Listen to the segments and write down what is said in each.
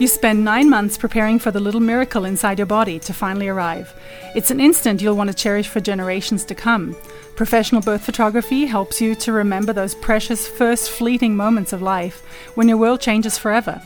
You spend nine months preparing for the little miracle inside your body to finally arrive. It's an instant you'll want to cherish for generations to come. Professional birth photography helps you to remember those precious first fleeting moments of life when your world changes forever.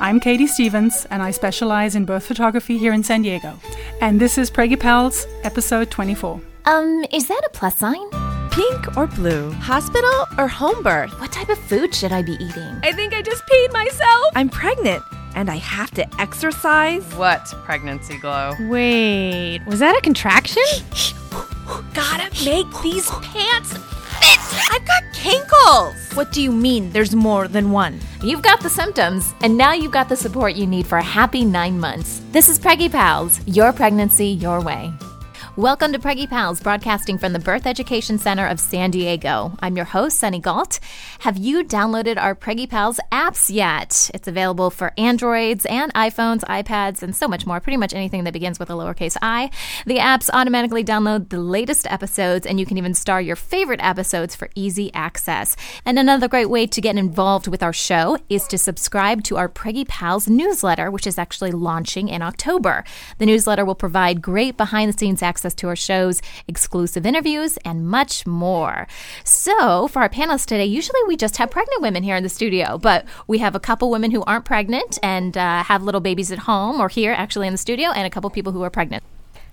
I'm Katie Stevens, and I specialize in birth photography here in San Diego. And this is Preggy Pals, episode 24. Um, is that a plus sign? Pink or blue? Hospital or home birth? What type of food should I be eating? I think I just peed myself. I'm pregnant and I have to exercise. What pregnancy glow? Wait, was that a contraction? Gotta make these pants fit. I've got kinkles. What do you mean there's more than one? You've got the symptoms, and now you've got the support you need for a happy nine months. This is Preggy Pals, your pregnancy, your way. Welcome to Preggy Pals, broadcasting from the Birth Education Center of San Diego. I'm your host, Sunny Gault. Have you downloaded our Preggy Pals apps yet? It's available for Androids and iPhones, iPads, and so much more. Pretty much anything that begins with a lowercase i. The apps automatically download the latest episodes, and you can even star your favorite episodes for easy access. And another great way to get involved with our show is to subscribe to our Preggy Pals newsletter, which is actually launching in October. The newsletter will provide great behind the scenes access access to our shows, exclusive interviews, and much more. So, for our panelists today, usually we just have pregnant women here in the studio, but we have a couple women who aren't pregnant and uh, have little babies at home or here actually in the studio, and a couple people who are pregnant.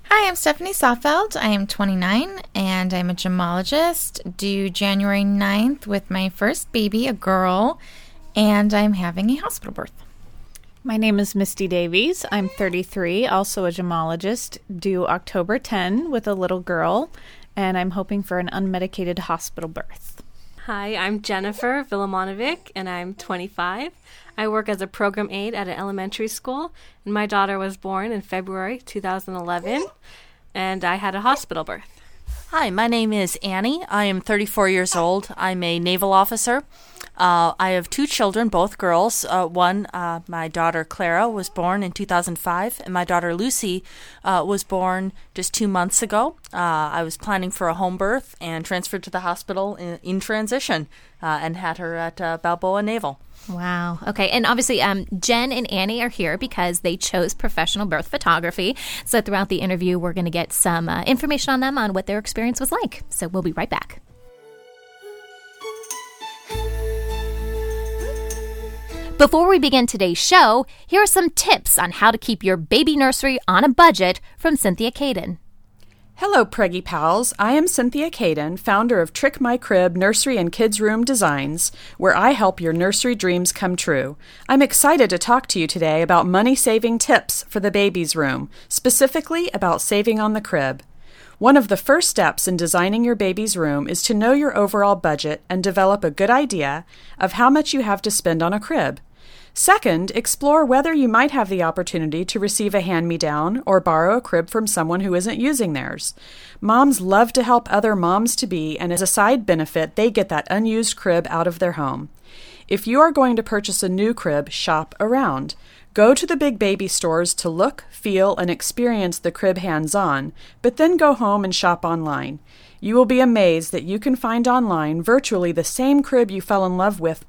Hi, I'm Stephanie Soffeld. I am 29 and I'm a gemologist due January 9th with my first baby, a girl, and I'm having a hospital birth. My name is Misty Davies. I'm 33, also a gemologist, due October 10 with a little girl, and I'm hoping for an unmedicated hospital birth. Hi, I'm Jennifer Villamonovic, and I'm 25. I work as a program aide at an elementary school, and my daughter was born in February 2011, and I had a hospital birth. Hi, my name is Annie. I am 34 years old. I'm a naval officer. Uh, I have two children, both girls. Uh, one, uh, my daughter Clara, was born in 2005, and my daughter Lucy uh, was born just two months ago. Uh, I was planning for a home birth and transferred to the hospital in, in transition uh, and had her at Balboa Naval. Wow. Okay. And obviously, um, Jen and Annie are here because they chose professional birth photography. So throughout the interview, we're going to get some uh, information on them on what their experience was like. So we'll be right back. Before we begin today's show, here are some tips on how to keep your baby nursery on a budget from Cynthia Caden. Hello, Preggy Pals. I am Cynthia Caden, founder of Trick My Crib Nursery and Kids Room Designs, where I help your nursery dreams come true. I'm excited to talk to you today about money saving tips for the baby's room, specifically about saving on the crib. One of the first steps in designing your baby's room is to know your overall budget and develop a good idea of how much you have to spend on a crib. Second, explore whether you might have the opportunity to receive a hand me down or borrow a crib from someone who isn't using theirs. Moms love to help other moms to be, and as a side benefit, they get that unused crib out of their home. If you are going to purchase a new crib, shop around. Go to the big baby stores to look, feel, and experience the crib hands on, but then go home and shop online. You will be amazed that you can find online virtually the same crib you fell in love with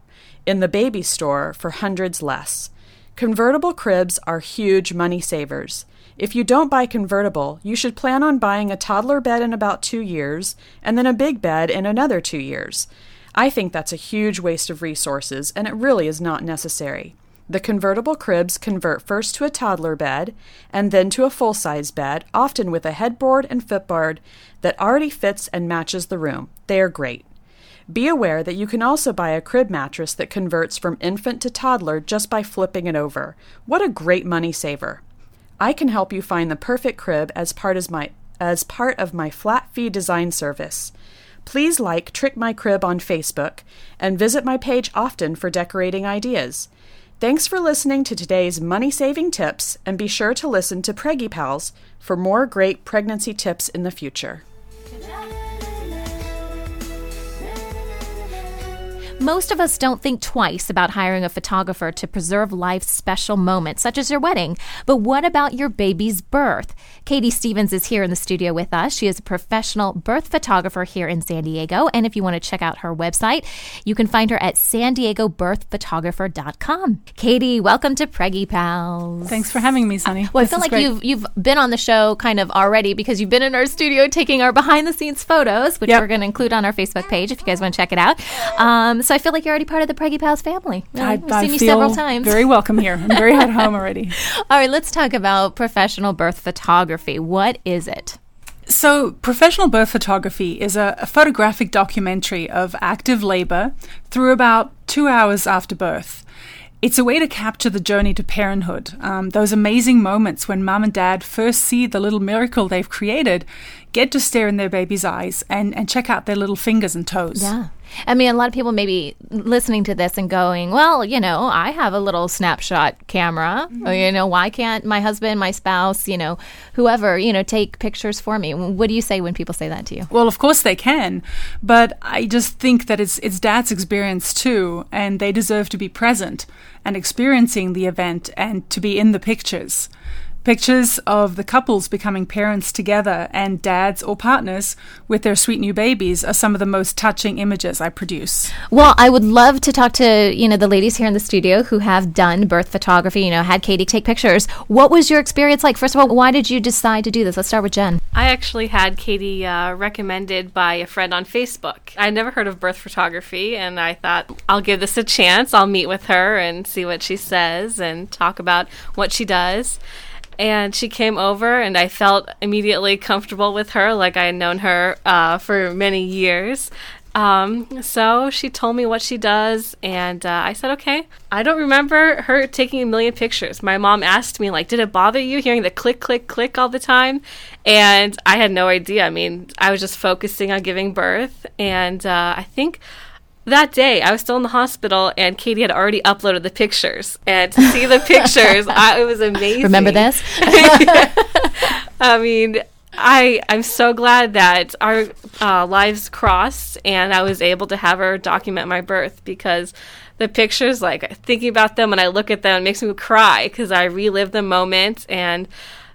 in the baby store for hundreds less. Convertible cribs are huge money savers. If you don't buy convertible, you should plan on buying a toddler bed in about two years and then a big bed in another two years. I think that's a huge waste of resources, and it really is not necessary. The convertible cribs convert first to a toddler bed and then to a full size bed, often with a headboard and footboard that already fits and matches the room. They are great. Be aware that you can also buy a crib mattress that converts from infant to toddler just by flipping it over. What a great money saver! I can help you find the perfect crib as part of my as part of my flat fee design service. Please like Trick My Crib on Facebook and visit my page often for decorating ideas. Thanks for listening to today's money saving tips, and be sure to listen to Preggy Pals for more great pregnancy tips in the future. Most of us don't think twice about hiring a photographer to preserve life's special moments, such as your wedding. But what about your baby's birth? Katie Stevens is here in the studio with us. She is a professional birth photographer here in San Diego. And if you want to check out her website, you can find her at san diego birthphotographer.com. Katie, welcome to Preggy Pals. Thanks for having me, Sunny. Well, This I feel like great. you've you've been on the show kind of already because you've been in our studio taking our behind the scenes photos, which Yep. we're going to include on our Facebook page if you guys want to check it out. Um, so I feel like you're already part of the Preggy Pals family. I, I've I seen you several times. very welcome here. I'm very at home already. All right, let's talk about professional birth photography. What is it? So, professional birth photography is a, a photographic documentary of active labor through about two hours after birth. It's a way to capture the journey to parenthood, um, those amazing moments when mom and dad first see the little miracle they've created, get to stare in their baby's eyes, and, and check out their little fingers and toes. Yeah. I mean, a lot of people may be listening to this and going, well, you know, I have a little snapshot camera. Or, you know, why can't my husband, my spouse, you know, whoever, you know, take pictures for me? What do you say when people say that to you? Well, of course they can, but I just think that it's it's dad's experience too, and they deserve to be present and experiencing the event and to be in the pictures. Pictures of the couples becoming parents together and dads or partners with their sweet new babies are some of the most touching images I produce. Well, I would love to talk to, you know, the ladies here in the studio who have done birth photography, you know, had Katie take pictures. What was your experience like? First of all, why did you decide to do this? Let's start with Jen. I actually had Katie uh, recommended by a friend on Facebook. I'd never heard of birth photography, and I thought I'll give this a chance. I'll meet with her and see what she says and talk about what she does. And she came over, and I felt immediately comfortable with her, like I had known her uh, for many years. Um, so she told me what she does, and uh, I said, okay. I don't remember her taking a million pictures. My mom asked me, like, did it bother you hearing the click, click, click all the time? And I had no idea. I mean, I was just focusing on giving birth, and uh, I think that day I was still in the hospital, and Katie had already uploaded the pictures. And to see the pictures, I, it was amazing. Remember this? I mean, I I'm so glad that our uh, lives crossed and I was able to have her document my birth because the pictures, like thinking about them when I look at them, makes me cry because I relive the moment and.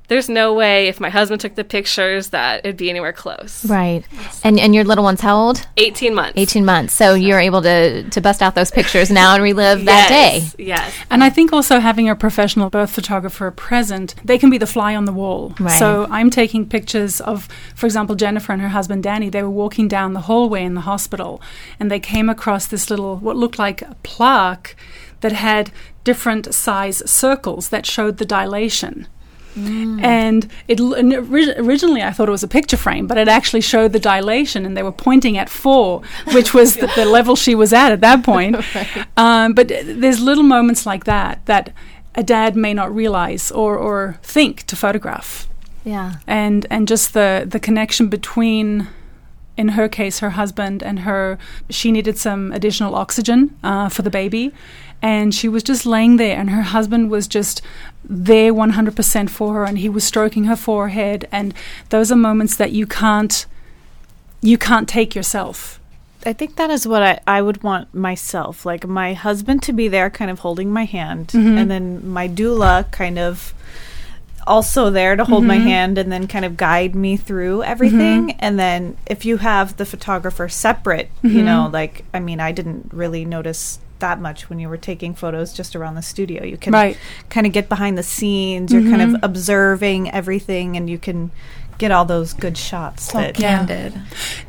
There's no way if my husband took the pictures that it'd be anywhere close. Right. And and your little one's how old? 18 months. 18 months. So you're able to to bust out those pictures now and relive that day. Yes, Yes. And I think also having a professional birth photographer present, they can be the fly on the wall. Right. So I'm taking pictures of, for example, Jennifer and her husband Danny. They were walking down the hallway in the hospital and they came across this little, what looked like a plaque that had different size circles that showed the dilation. And it and originally I thought it was a picture frame, but it actually showed the dilation, and they were pointing at four, which was the, the level she was at at that point. um, but there's little moments like that that a dad may not realize or, or think to photograph, Yeah. and and just the the connection between. In her case, her husband and her, she needed some additional oxygen uh, for the baby. And she was just laying there, and her husband was just there 100% for her, and he was stroking her forehead. And those are moments that you can't, you can't take yourself. I think that is what I, I would want myself. Like my husband to be there, kind of holding my hand, Mhm. and then my doula kind of also there to hold my Mhm. hand and then kind of guide me through everything. And then if you have the photographer separate, you Mhm. know, like, I mean, I didn't really notice that much when you were taking photos just around the studio. You can Right. kind of get behind the scenes, you're kind of Mhm. observing everything, and you can get all those good shots that Candid.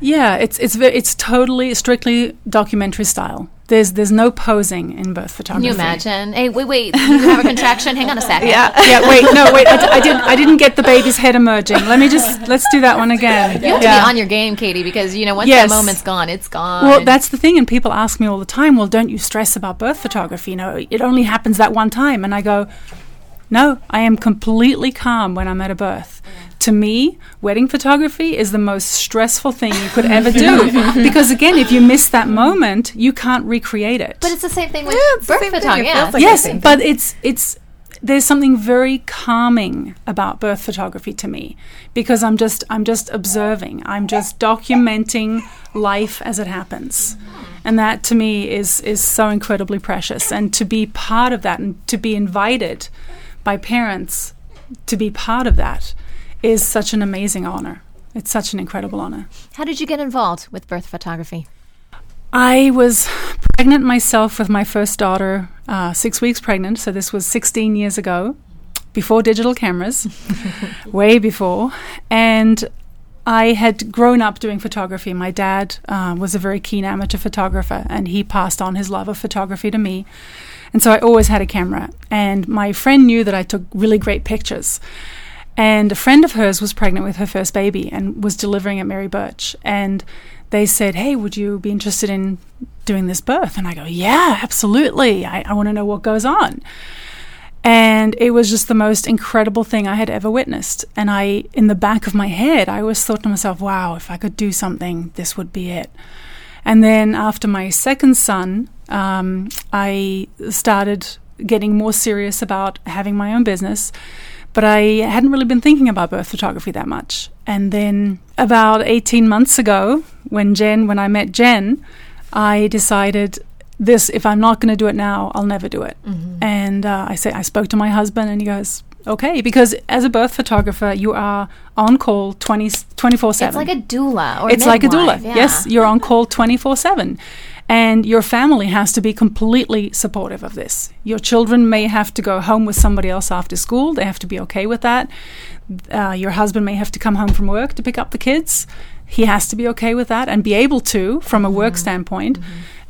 Yeah, it's it's ve- it's totally strictly documentary style. There's there's no posing in birth photography. Can you imagine? Hey, wait, wait. You have a contraction? Hang on a second. Yeah. yeah, wait, no, wait. I, d- I didn't. I didn't get the baby's head emerging. Let me just let's do that one again. You have Yeah. to be on your game, Katie, because you know once Yes. that moment's gone, it's gone. Well, that's the thing, and people ask me all the time. Well, don't you stress about birth photography? You know, it only happens that one time, and I go, no, I am completely calm when I'm at a birth. To me, wedding photography is the most stressful thing you could ever do because, again, if you miss that moment, you can't recreate it. but it's the same thing with it's the birth same thing. photography. Yeah. like yes, but it's it's there's something very calming about birth photography to me because I'm just I'm just observing. I'm just documenting life as it happens. And that to me is is so incredibly precious. And to be part of that and to be invited by parents to be part of that is such an amazing honor. It's such an incredible honor. How did you get involved with birth photography? I was pregnant myself with my first daughter, uh, six weeks pregnant. So this was 16 years ago, before digital cameras, way before. And I had grown up doing photography. My dad uh, was a very keen amateur photographer, and he passed on his love of photography to me. And so I always had a camera. And my friend knew that I took really great pictures. And a friend of hers was pregnant with her first baby and was delivering at Mary Birch. And they said, Hey, would you be interested in doing this birth? And I go, Yeah, absolutely. I, I want to know what goes on. And it was just the most incredible thing I had ever witnessed. And I, in the back of my head, I always thought to myself, wow, if I could do something, this would be it. And then after my second son, um, I started getting more serious about having my own business. But I hadn't really been thinking about birth photography that much. And then about 18 months ago, when Jen, when I met Jen, I decided this if I'm not going to do it now, I'll never do it. Mm-hmm. And uh, I say I spoke to my husband, and he goes, "Okay," because as a birth photographer, you are on call 24 7. It's like a doula or It's midwife, like a doula. yeah. Yes, you're on call 24 7. And your family has to be completely supportive of this. Your children may have to go home with somebody else after school. They have to be okay with that. Uh, your husband may have to come home from work to pick up the kids. He has to be okay with that and be able to from a work standpoint.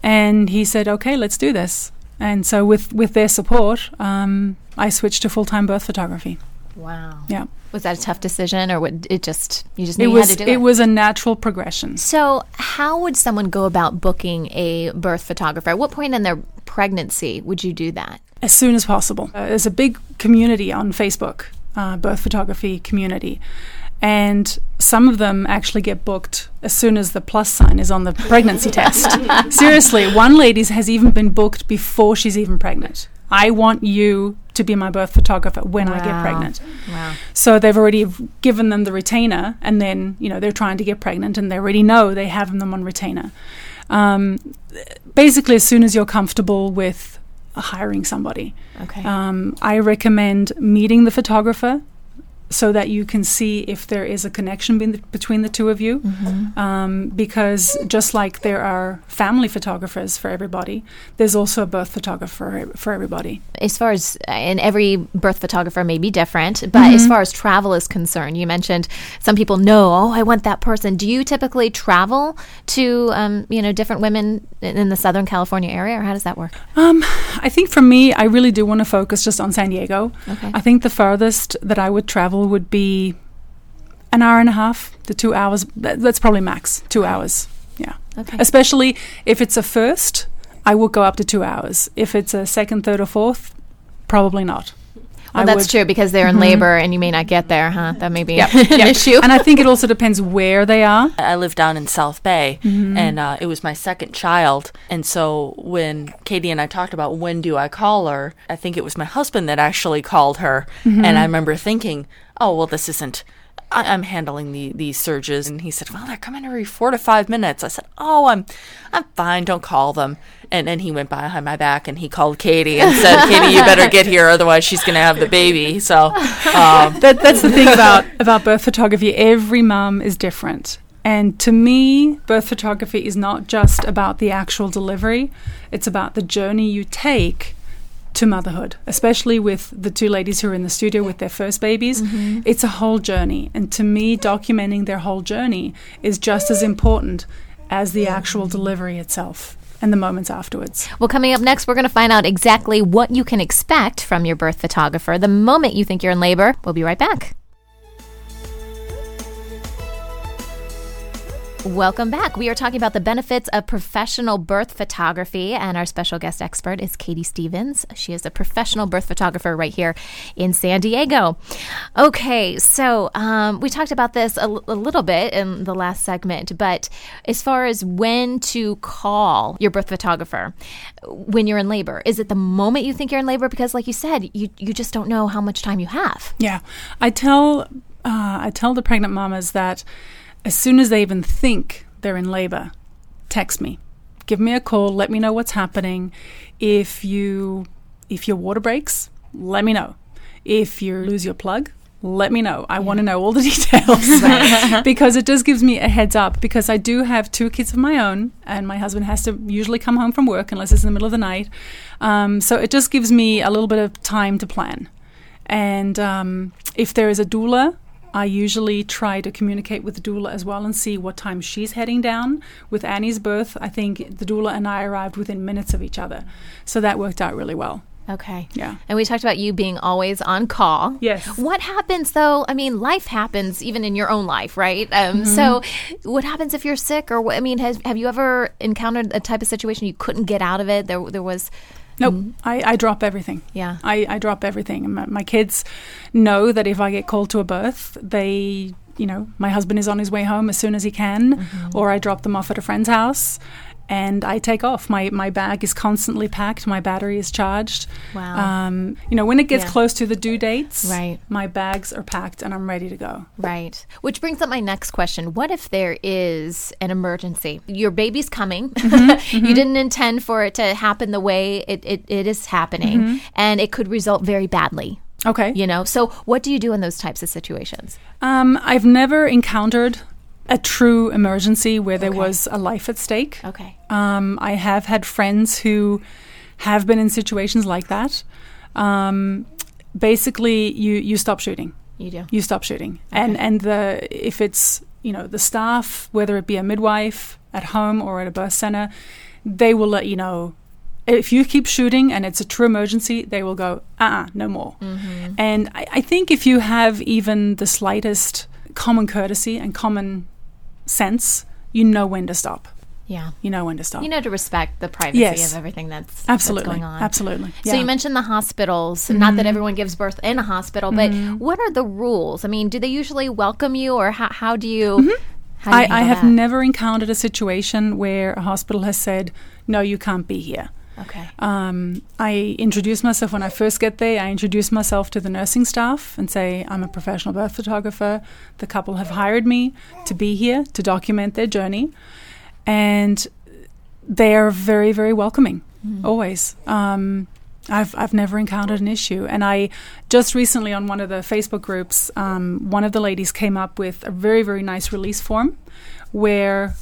And he said, okay, let's do this. And so, with, with their support, um, I switched to full time birth photography. Wow. Yeah. Was that a tough decision, or what, it just you just knew It was, had to do it? it was a natural progression. So, how would someone go about booking a birth photographer? At what point in their pregnancy would you do that? as soon as possible. Uh, there's a big community on Facebook, uh, birth photography community, and some of them actually get booked as soon as the plus sign is on the pregnancy test. Seriously, one lady has even been booked before she's even pregnant. I want you to be my birth photographer when I get pregnant. Wow. So they've already given them the retainer, and then you know they're trying to get pregnant, and they already know they have them on retainer. Um, basically, as soon as you're comfortable with hiring somebody, Okay. um, I recommend meeting the photographer so that you can see if there is a connection be- between the two of you. Um, because just like there are family photographers for everybody, there's also a birth photographer for everybody. as far as and every birth photographer may be different but as far as travel is concerned you mentioned some people know oh i want that person do you typically travel to um, you know different women in the southern california area or how does that work Um, I think for me, I really do want to focus just on San Diego. Okay. I think the farthest that I would travel would be an hour and a half to two hours. That's probably max two hours. Yeah. Okay. Especially if it's a first, I would go up to two hours. If it's a second, third, or fourth, probably not. Well I that's would- Mm-hmm. true because they're in labor and you may not get there huh that may be Yep, an yep. issue and I think it also depends where they are. I live down in South Bay, Mm-hmm. and uh, it was my second child. And so when Katie and I talked about when do I call her, I think it was my husband that actually called her. Mm-hmm. And I remember thinking, oh, well, this isn't. I- I'm handling the, these surges, and he said, "Well, they're coming every four to five minutes." I said, "Oh, I'm, I'm fine. Don't call them." And then he went behind my back and he called Katie and said, "Katie, you better get here, otherwise she's going to have the baby." So, um, that, that's the thing about, about birth photography. Every mum is different. And to me, birth photography is not just about the actual delivery, it's about the journey you take to motherhood, especially with the two ladies who are in the studio with their first babies. Mm-hmm. It's a whole journey. And to me, documenting their whole journey is just as important as the actual delivery itself and the moments afterwards. Well, coming up next, we're going to find out exactly what you can expect from your birth photographer the moment you think you're in labor. We'll be right back. Welcome back. We are talking about the benefits of professional birth photography, and our special guest expert is Katie Stevens. She is a professional birth photographer right here in San Diego. Okay, so um, we talked about this a, l- a little bit in the last segment, but as far as when to call your birth photographer when you're in labor, is it the moment you think you're in labor? Because, like you said, you, you just don't know how much time you have. Yeah, I tell uh, I tell the pregnant mamas that as soon as they even think they're in labor, text me. give me a call. Let me know what's happening. If you if your water breaks, let me know. If you lose your plug, let me know. I want to know all the details because it just gives me a heads up. Because I do have two kids of my own, and my husband has to usually come home from work unless it's in the middle of the night. Um, so it just gives me a little bit of time to plan. And um, if there is a doula, I usually try to communicate with the doula as well and see what time she's heading down. With Annie's birth, I think the doula and I arrived within minutes of each other. So that worked out really well. Okay. Yeah. And we talked about you being always on call. Yes. What happens though? I mean, life happens even in your own life, right? Um, So, what happens if you're sick, or what, I mean, has, have you ever encountered a type of situation you couldn't get out of it? There, there was. Nope. Mm-hmm. I, I drop everything. Yeah. I, I drop everything. My, my kids know that if I get called to a birth, they, you know, my husband is on his way home as soon as he can, or I drop them off at a friend's house and I take off. My, my bag is constantly packed, my battery is charged. Wow. Um, you know, when it gets Yeah. close to the due dates, Right. my bags are packed and I'm ready to go. Right. Which brings up my next question. What if there is an emergency? Your baby's coming. Mm-hmm, you didn't intend for it to happen the way it, it, it is happening, Mm-hmm. and it could result very badly. Okay. You know, so what do you do in those types of situations? Um, I've never encountered a true emergency where there Okay. was a life at stake. Okay. Um, I have had friends who have been in situations like that. Um, basically, you you stop shooting. You do. You stop shooting, and and the if it's you know the staff, whether it be a midwife at home or at a birth center, they will let you know. If you keep shooting and it's a true emergency, they will go, uh uh no more. And I, I think if you have even the slightest common courtesy and common sense, you know when to stop. Yeah. You know when to stop. You know to respect the privacy Yes. of everything that's, that's Absolutely. going on. Absolutely. So Yeah. Mm-hmm. you mentioned the hospitals. Not that everyone gives birth in a hospital, but what are the rules? I mean, do they usually welcome you, or how, how do you? How do you Mm-hmm. I, I have that? never encountered a situation where a hospital has said, no, you can't be here. Okay. Um, I introduce myself when I first get there. I introduce myself to the nursing staff and say, I'm a professional birth photographer. The couple have hired me to be here to document their journey. And they are very, very welcoming, always. Um, I've, I've never encountered an issue. And I just recently on one of the Facebook groups, um, one of the ladies came up with a very, very nice release form where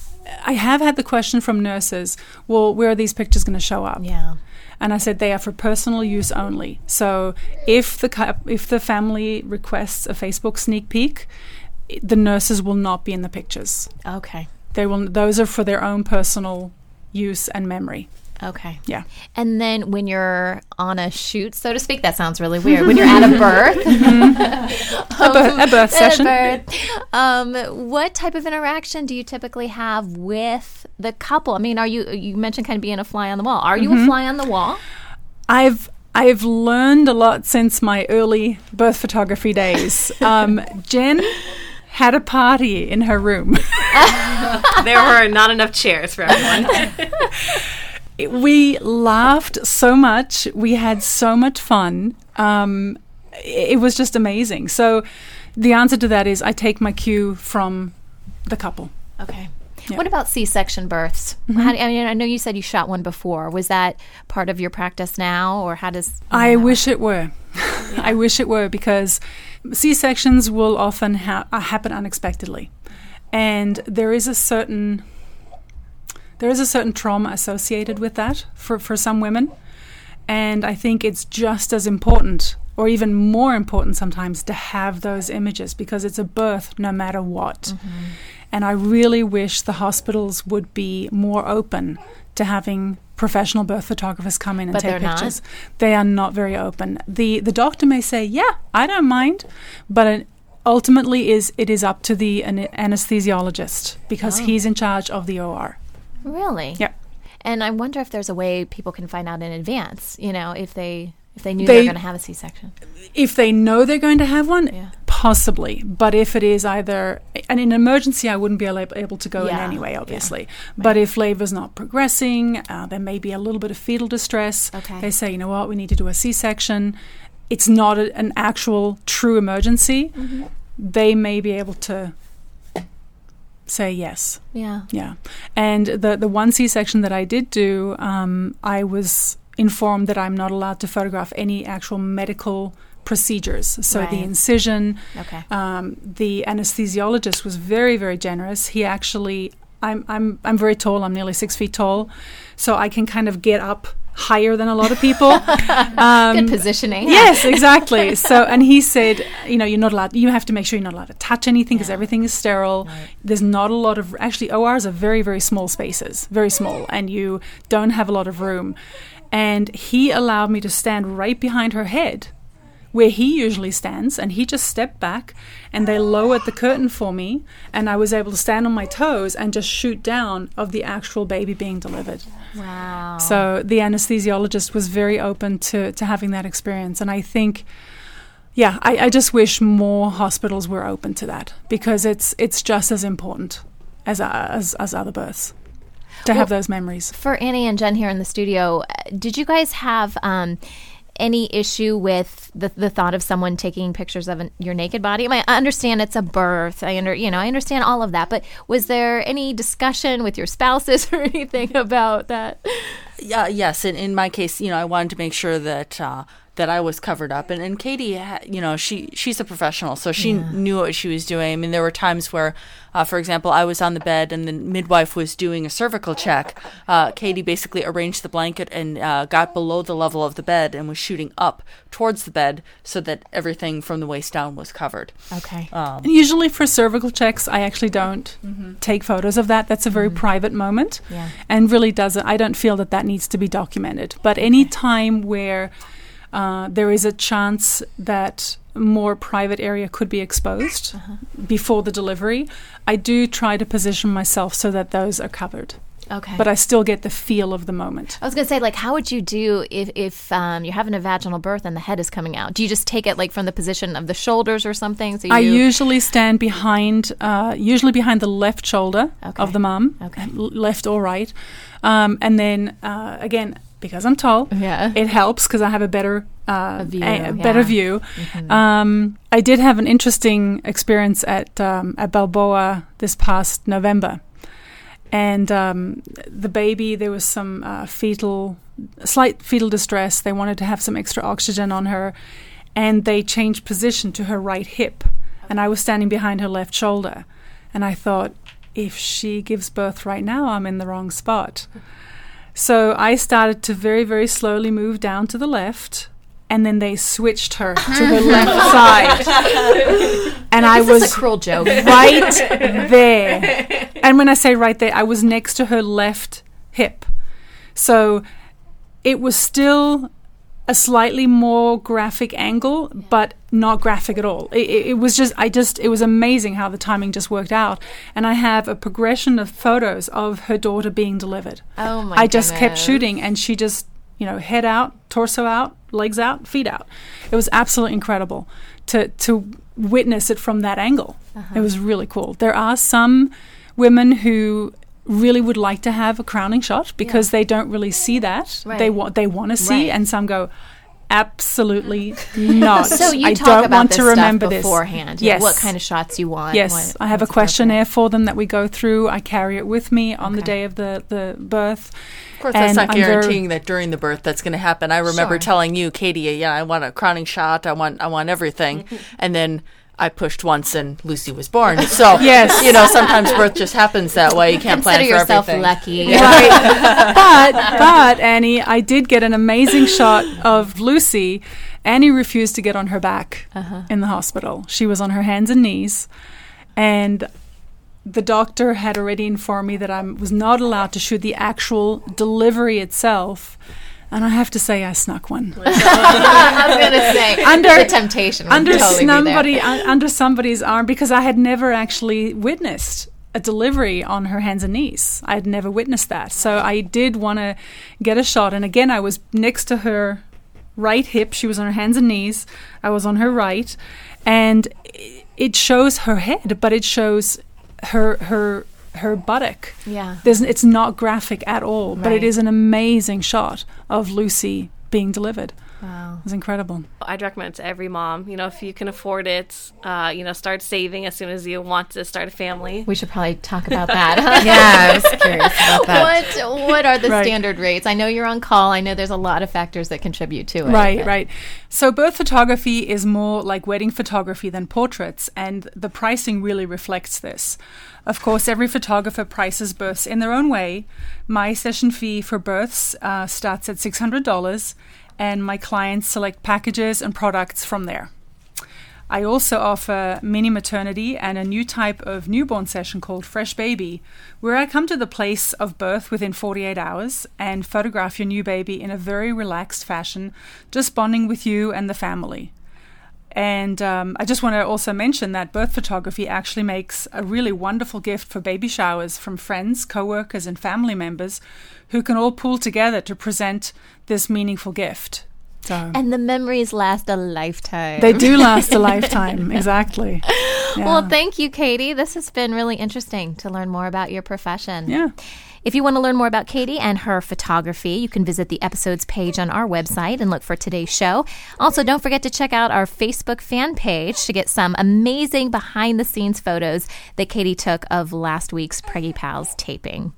I have had the question from nurses, well, where are these pictures going to show up? Yeah. And I said they are for personal use only. So if the if the family requests a Facebook sneak peek, the nurses will not be in the pictures. Okay. They will. Those are for their own personal use and memory. Okay. Yeah. And then when you're on a shoot, so to speak, that sounds really weird. When you're at a birth, A, birth, a birth at a session. birth, um, what type of interaction do you typically have with the couple? I mean, are you you mentioned kind of being a fly on the wall? Are you Mm-hmm. a fly on the wall? I've I've learned a lot since my early birth photography days. Um, Jen had a party in her room. there were not enough chairs for everyone. We laughed so much. We had so much fun. Um, it was just amazing. So, the answer to that is I take my cue from the couple. Okay. Yeah. What about C-section births? How, I mean, I know you said you shot one before. Was that part of your practice now, or how does? I wish it were. I wish it were because C sections will often ha- uh, happen unexpectedly, and there is a certain there is a certain trauma associated with that for for some women, and I think it's just as important, or even more important sometimes, to have those images because it's a birth no matter what. Mm-hmm. And I really wish the hospitals would be more open to having professional birth photographers come in and But take they're not? pictures. They are not very open. the The doctor may say, "Yeah, I don't mind," but it ultimately is it is up to the an- anesthesiologist because Oh. he's in charge of the OR. Really? Yeah. And I wonder if there's a way people can find out in advance. You know, if they if they knew They- were going to have a C-section. If they know they're going to have one, Yeah. possibly. But if it is either, and in an emergency, I wouldn't be able, able to go in Yeah, anyway, yeah. obviously. But if labor's not progressing, uh, there may be a little bit of fetal distress. Okay. They say, you know what, we need to do a C section. It's not a, an actual true emergency. Mm-hmm. They may be able to say yes. Yeah. Yeah. And the the one C section that I did do, um, I was informed that I'm not allowed to photograph any actual medical procedures. So the incision. Okay. Um, the anesthesiologist was very very generous. He actually. I'm I'm I'm very tall. I'm nearly six feet tall, so I can kind of get up higher than a lot of people. Um, Good positioning. Yes, exactly. So, and he said, you know, you're not allowed. You have to make sure you're not allowed to touch anything because everything is sterile. There's not a lot of actually ORs are very very small spaces, very small, and you don't have a lot of room. And he allowed me to stand right behind her head, where he usually stands, and he just stepped back, and they lowered the curtain for me, and I was able to stand on my toes and just shoot down of the actual baby being delivered. Wow. So the anesthesiologist was very open to, to having that experience. And I think, yeah, I, I just wish more hospitals were open to that because it's it's just as important as as, as other births to have those memories. For Annie and Jen here in the studio, did you guys have um, any issue with the, the thought of someone taking pictures of an, your naked body? I, understand it's a birth. I under you know I understand all of that, but was there any discussion with your spouses or anything about that? Yeah, yes. In in my case, you know, I wanted to make sure that uh, that I was covered up, and and Katie, you know, she she's a professional, so she knew what she was doing. I mean, there were times where, uh, for example, I was on the bed and the midwife was doing a cervical check. Uh, Katie basically arranged the blanket and uh, got below the level of the bed and was shooting up towards the bed so that everything from the waist down was covered. Okay. Um, And usually for cervical checks, I actually don't take photos of that. That's a very private moment, Yeah. and really doesn't. I don't feel that that needs to be documented. But any time where uh, there is a chance that more private area could be exposed before the delivery, I do try to position myself so that those are covered. Okay. But I still get the feel of the moment. I was gonna say, like, how would you do if if um, you're having a vaginal birth and the head is coming out? Do you just take it like from the position of the shoulders or something? So you I usually stand behind, uh, usually behind the left shoulder Okay. of the mom, Okay. left or right, um, and then uh, again because I'm tall, Yeah. it helps because I have a better uh, A view, a- a better yeah. Mm-hmm. view. Um, I did have an interesting experience at um, at Balboa this past November, and um, the baby there was some uh, fetal, slight fetal distress. They wanted to have some extra oxygen on her, and they changed position to her right hip, and I was standing behind her left shoulder, and I thought, if she gives birth right now, I'm in the wrong spot. So I started to very, very slowly move down to the left, and then they switched her to her left side. And I was a cruel joke? right there. And when I say right there, I was next to her left hip. So it was still a slightly more graphic angle, but not graphic at all. It, it, was just, I just, it was amazing how the timing just worked out. And I have a progression of photos of her daughter being delivered. Oh my! God I just kept shooting, and she just, you know, head out, torso out, legs out, feet out. It was absolutely incredible to to witness it from that angle. Uh-huh. It was really cool. There are some women who really would like to have a crowning shot because they don't really see that. They want they want to see, Right. and some go. Absolutely not. So you I talk don't about want this to stuff remember this beforehand. you know, Yes. What kind of shots you want? Yes, what- I have a what's questionnaire for them that we go through. I carry it with me on the day of the, the birth. Of course, that's not I'm very- guaranteeing that during the birth that's going to happen. I remember Sure. telling you, Katie, yeah, I want a crowning shot. I want, I want everything, mm-hmm. and then I pushed once, and Lucy was born. So Yes. you know, sometimes birth just happens that way. You can't Consider plan for yourself everything. lucky. Right. but but Annie, I did get an amazing shot of Lucy. Annie refused to get on her back uh-huh. in the hospital. She was on her hands and knees, and the doctor had already informed me that I was not allowed to shoot the actual delivery itself. And I have to say, I snuck one I was gonna say Under- the temptation under totally somebody un- under somebody's arm because I had never actually witnessed a delivery on her hands and knees. I had never witnessed that. So I did want to get a shot. And again, I was next to her right hip. She was on her hands and knees. I was on her right. And it shows her head, but it shows her her her buttock. Yeah. There's, it's not graphic at all, but it is an amazing shot of Lucy being delivered. Wow. It was incredible. I'd recommend it to every mom. You know, if you can afford it, uh, you know, start saving as soon as you want to start a family. We should probably talk about that. Huh? yeah, I was curious about that. What What are the Right. standard rates? I know you're on call. I know there's a lot of factors that contribute to it. Right, but- right. So birth photography is more like wedding photography than portraits, and the pricing really reflects this. Of course, every photographer prices births in their own way. My session fee for births uh, starts at six hundred dollars, and my clients select packages and products from there. I also offer mini maternity and a new type of newborn session called Fresh Baby, where I come to the place of birth within 48 hours and photograph your new baby in a very relaxed fashion, just bonding with you and the family. And um, I just want to also mention that birth photography actually makes a really wonderful gift for baby showers from friends, co-workers, and family members who can all pool together to present this meaningful gift. So And the memories last a lifetime. they do last a lifetime, exactly. Yeah. Well, thank you, Katie. This has been really interesting to learn more about your profession. Yeah. If you want to learn more about Katie and her photography, you can visit the episodes page on our website and look for today's show. Also, don't forget to check out our Facebook fan page to get some amazing behind the scenes photos that Katie took of last week's Preggy Pals taping.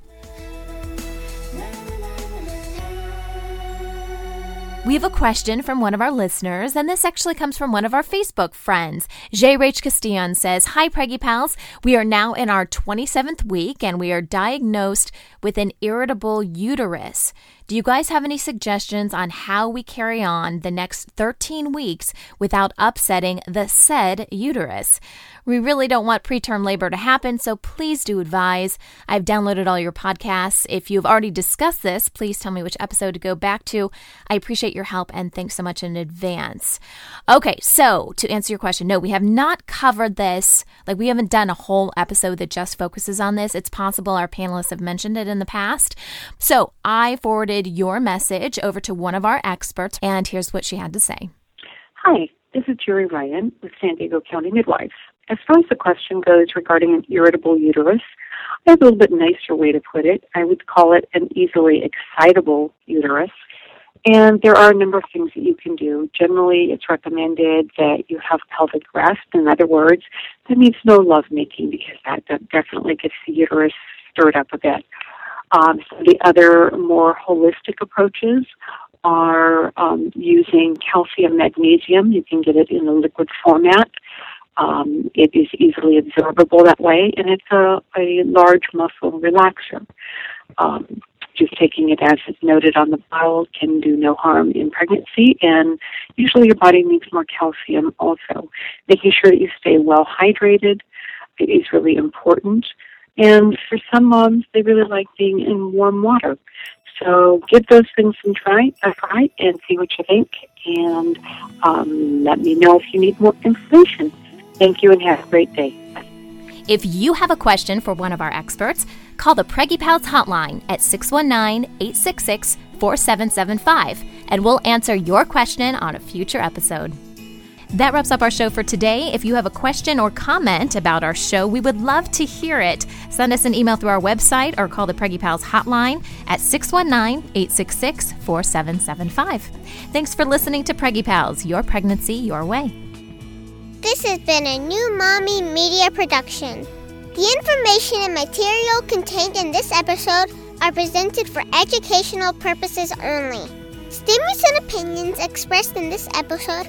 We have a question from one of our listeners, and this actually comes from one of our Facebook friends. J. Rach Castillon says, Hi, Preggy Pals. We are now in our 27th week, and we are diagnosed with an irritable uterus. Do you guys have any suggestions on how we carry on the next 13 weeks without upsetting the said uterus? We really don't want preterm labor to happen, so please do advise. I've downloaded all your podcasts. If you've already discussed this, please tell me which episode to go back to. I appreciate your help and thanks so much in advance. Okay, so to answer your question, no, we have not covered this. Like, we haven't done a whole episode that just focuses on this. It's possible our panelists have mentioned it in the past. So I forwarded your message over to one of our experts, and here's what she had to say. Hi, this is Jerry Ryan with San Diego County Midwives. As far as the question goes regarding an irritable uterus, I have a little bit nicer way to put it. I would call it an easily excitable uterus. And there are a number of things that you can do. Generally, it's recommended that you have pelvic rest. In other words, that means no lovemaking because that definitely gets the uterus stirred up a bit. Um, the other more holistic approaches are um, using calcium magnesium. You can get it in a liquid format. Um, it is easily absorbable that way, and it's a, a large muscle relaxer. Um, just taking it as it's noted on the bottle can do no harm in pregnancy, and usually your body needs more calcium also. Making sure that you stay well hydrated is really important. And for some moms, they really like being in warm water. So give those things some try, a try and see what you think. And um, let me know if you need more information. Thank you and have a great day. If you have a question for one of our experts, call the Preggy Pals hotline at 619 866 4775 and we'll answer your question on a future episode. That wraps up our show for today. If you have a question or comment about our show, we would love to hear it. Send us an email through our website or call the Preggy Pals hotline at 619 866 4775. Thanks for listening to Preggy Pals, your pregnancy your way. This has been a new Mommy Media production. The information and material contained in this episode are presented for educational purposes only. Statements and opinions expressed in this episode